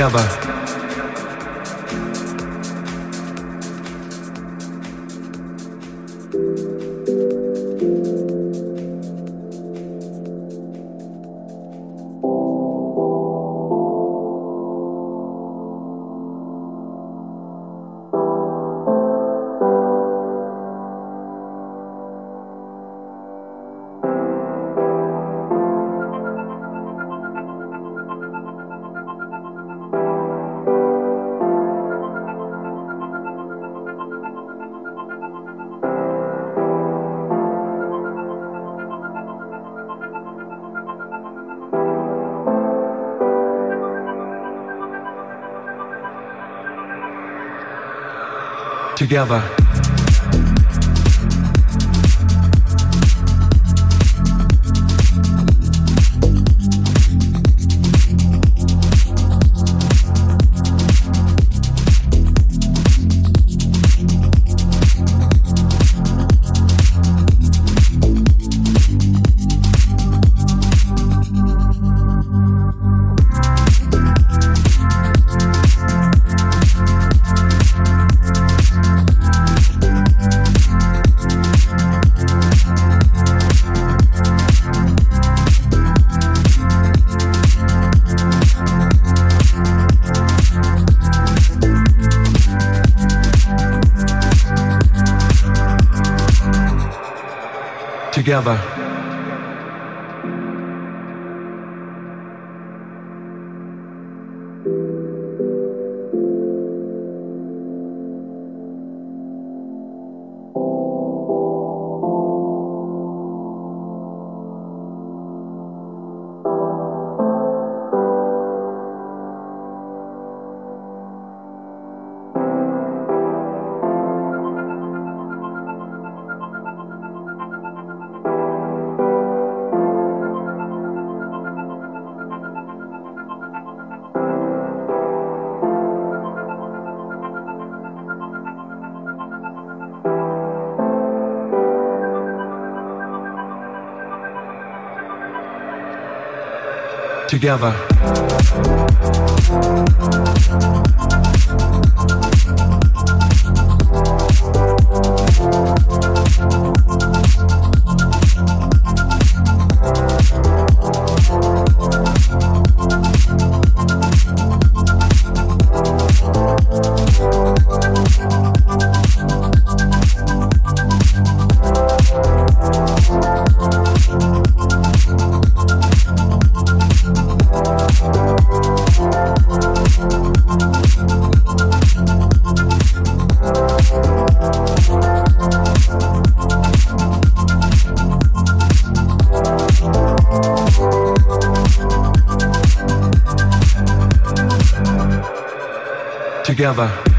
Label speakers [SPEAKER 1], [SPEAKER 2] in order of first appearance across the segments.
[SPEAKER 1] Java. Together. together. Together. Together.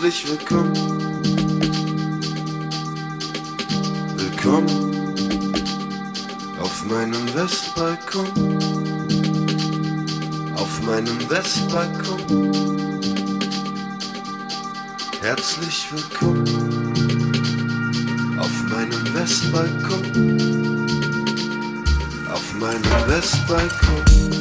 [SPEAKER 2] Herzlich willkommen. Willkommen auf meinem Westbalkon. Auf meinem Westbalkon. Herzlich willkommen meinem Westbalkon. Auf meinem Westbalkon.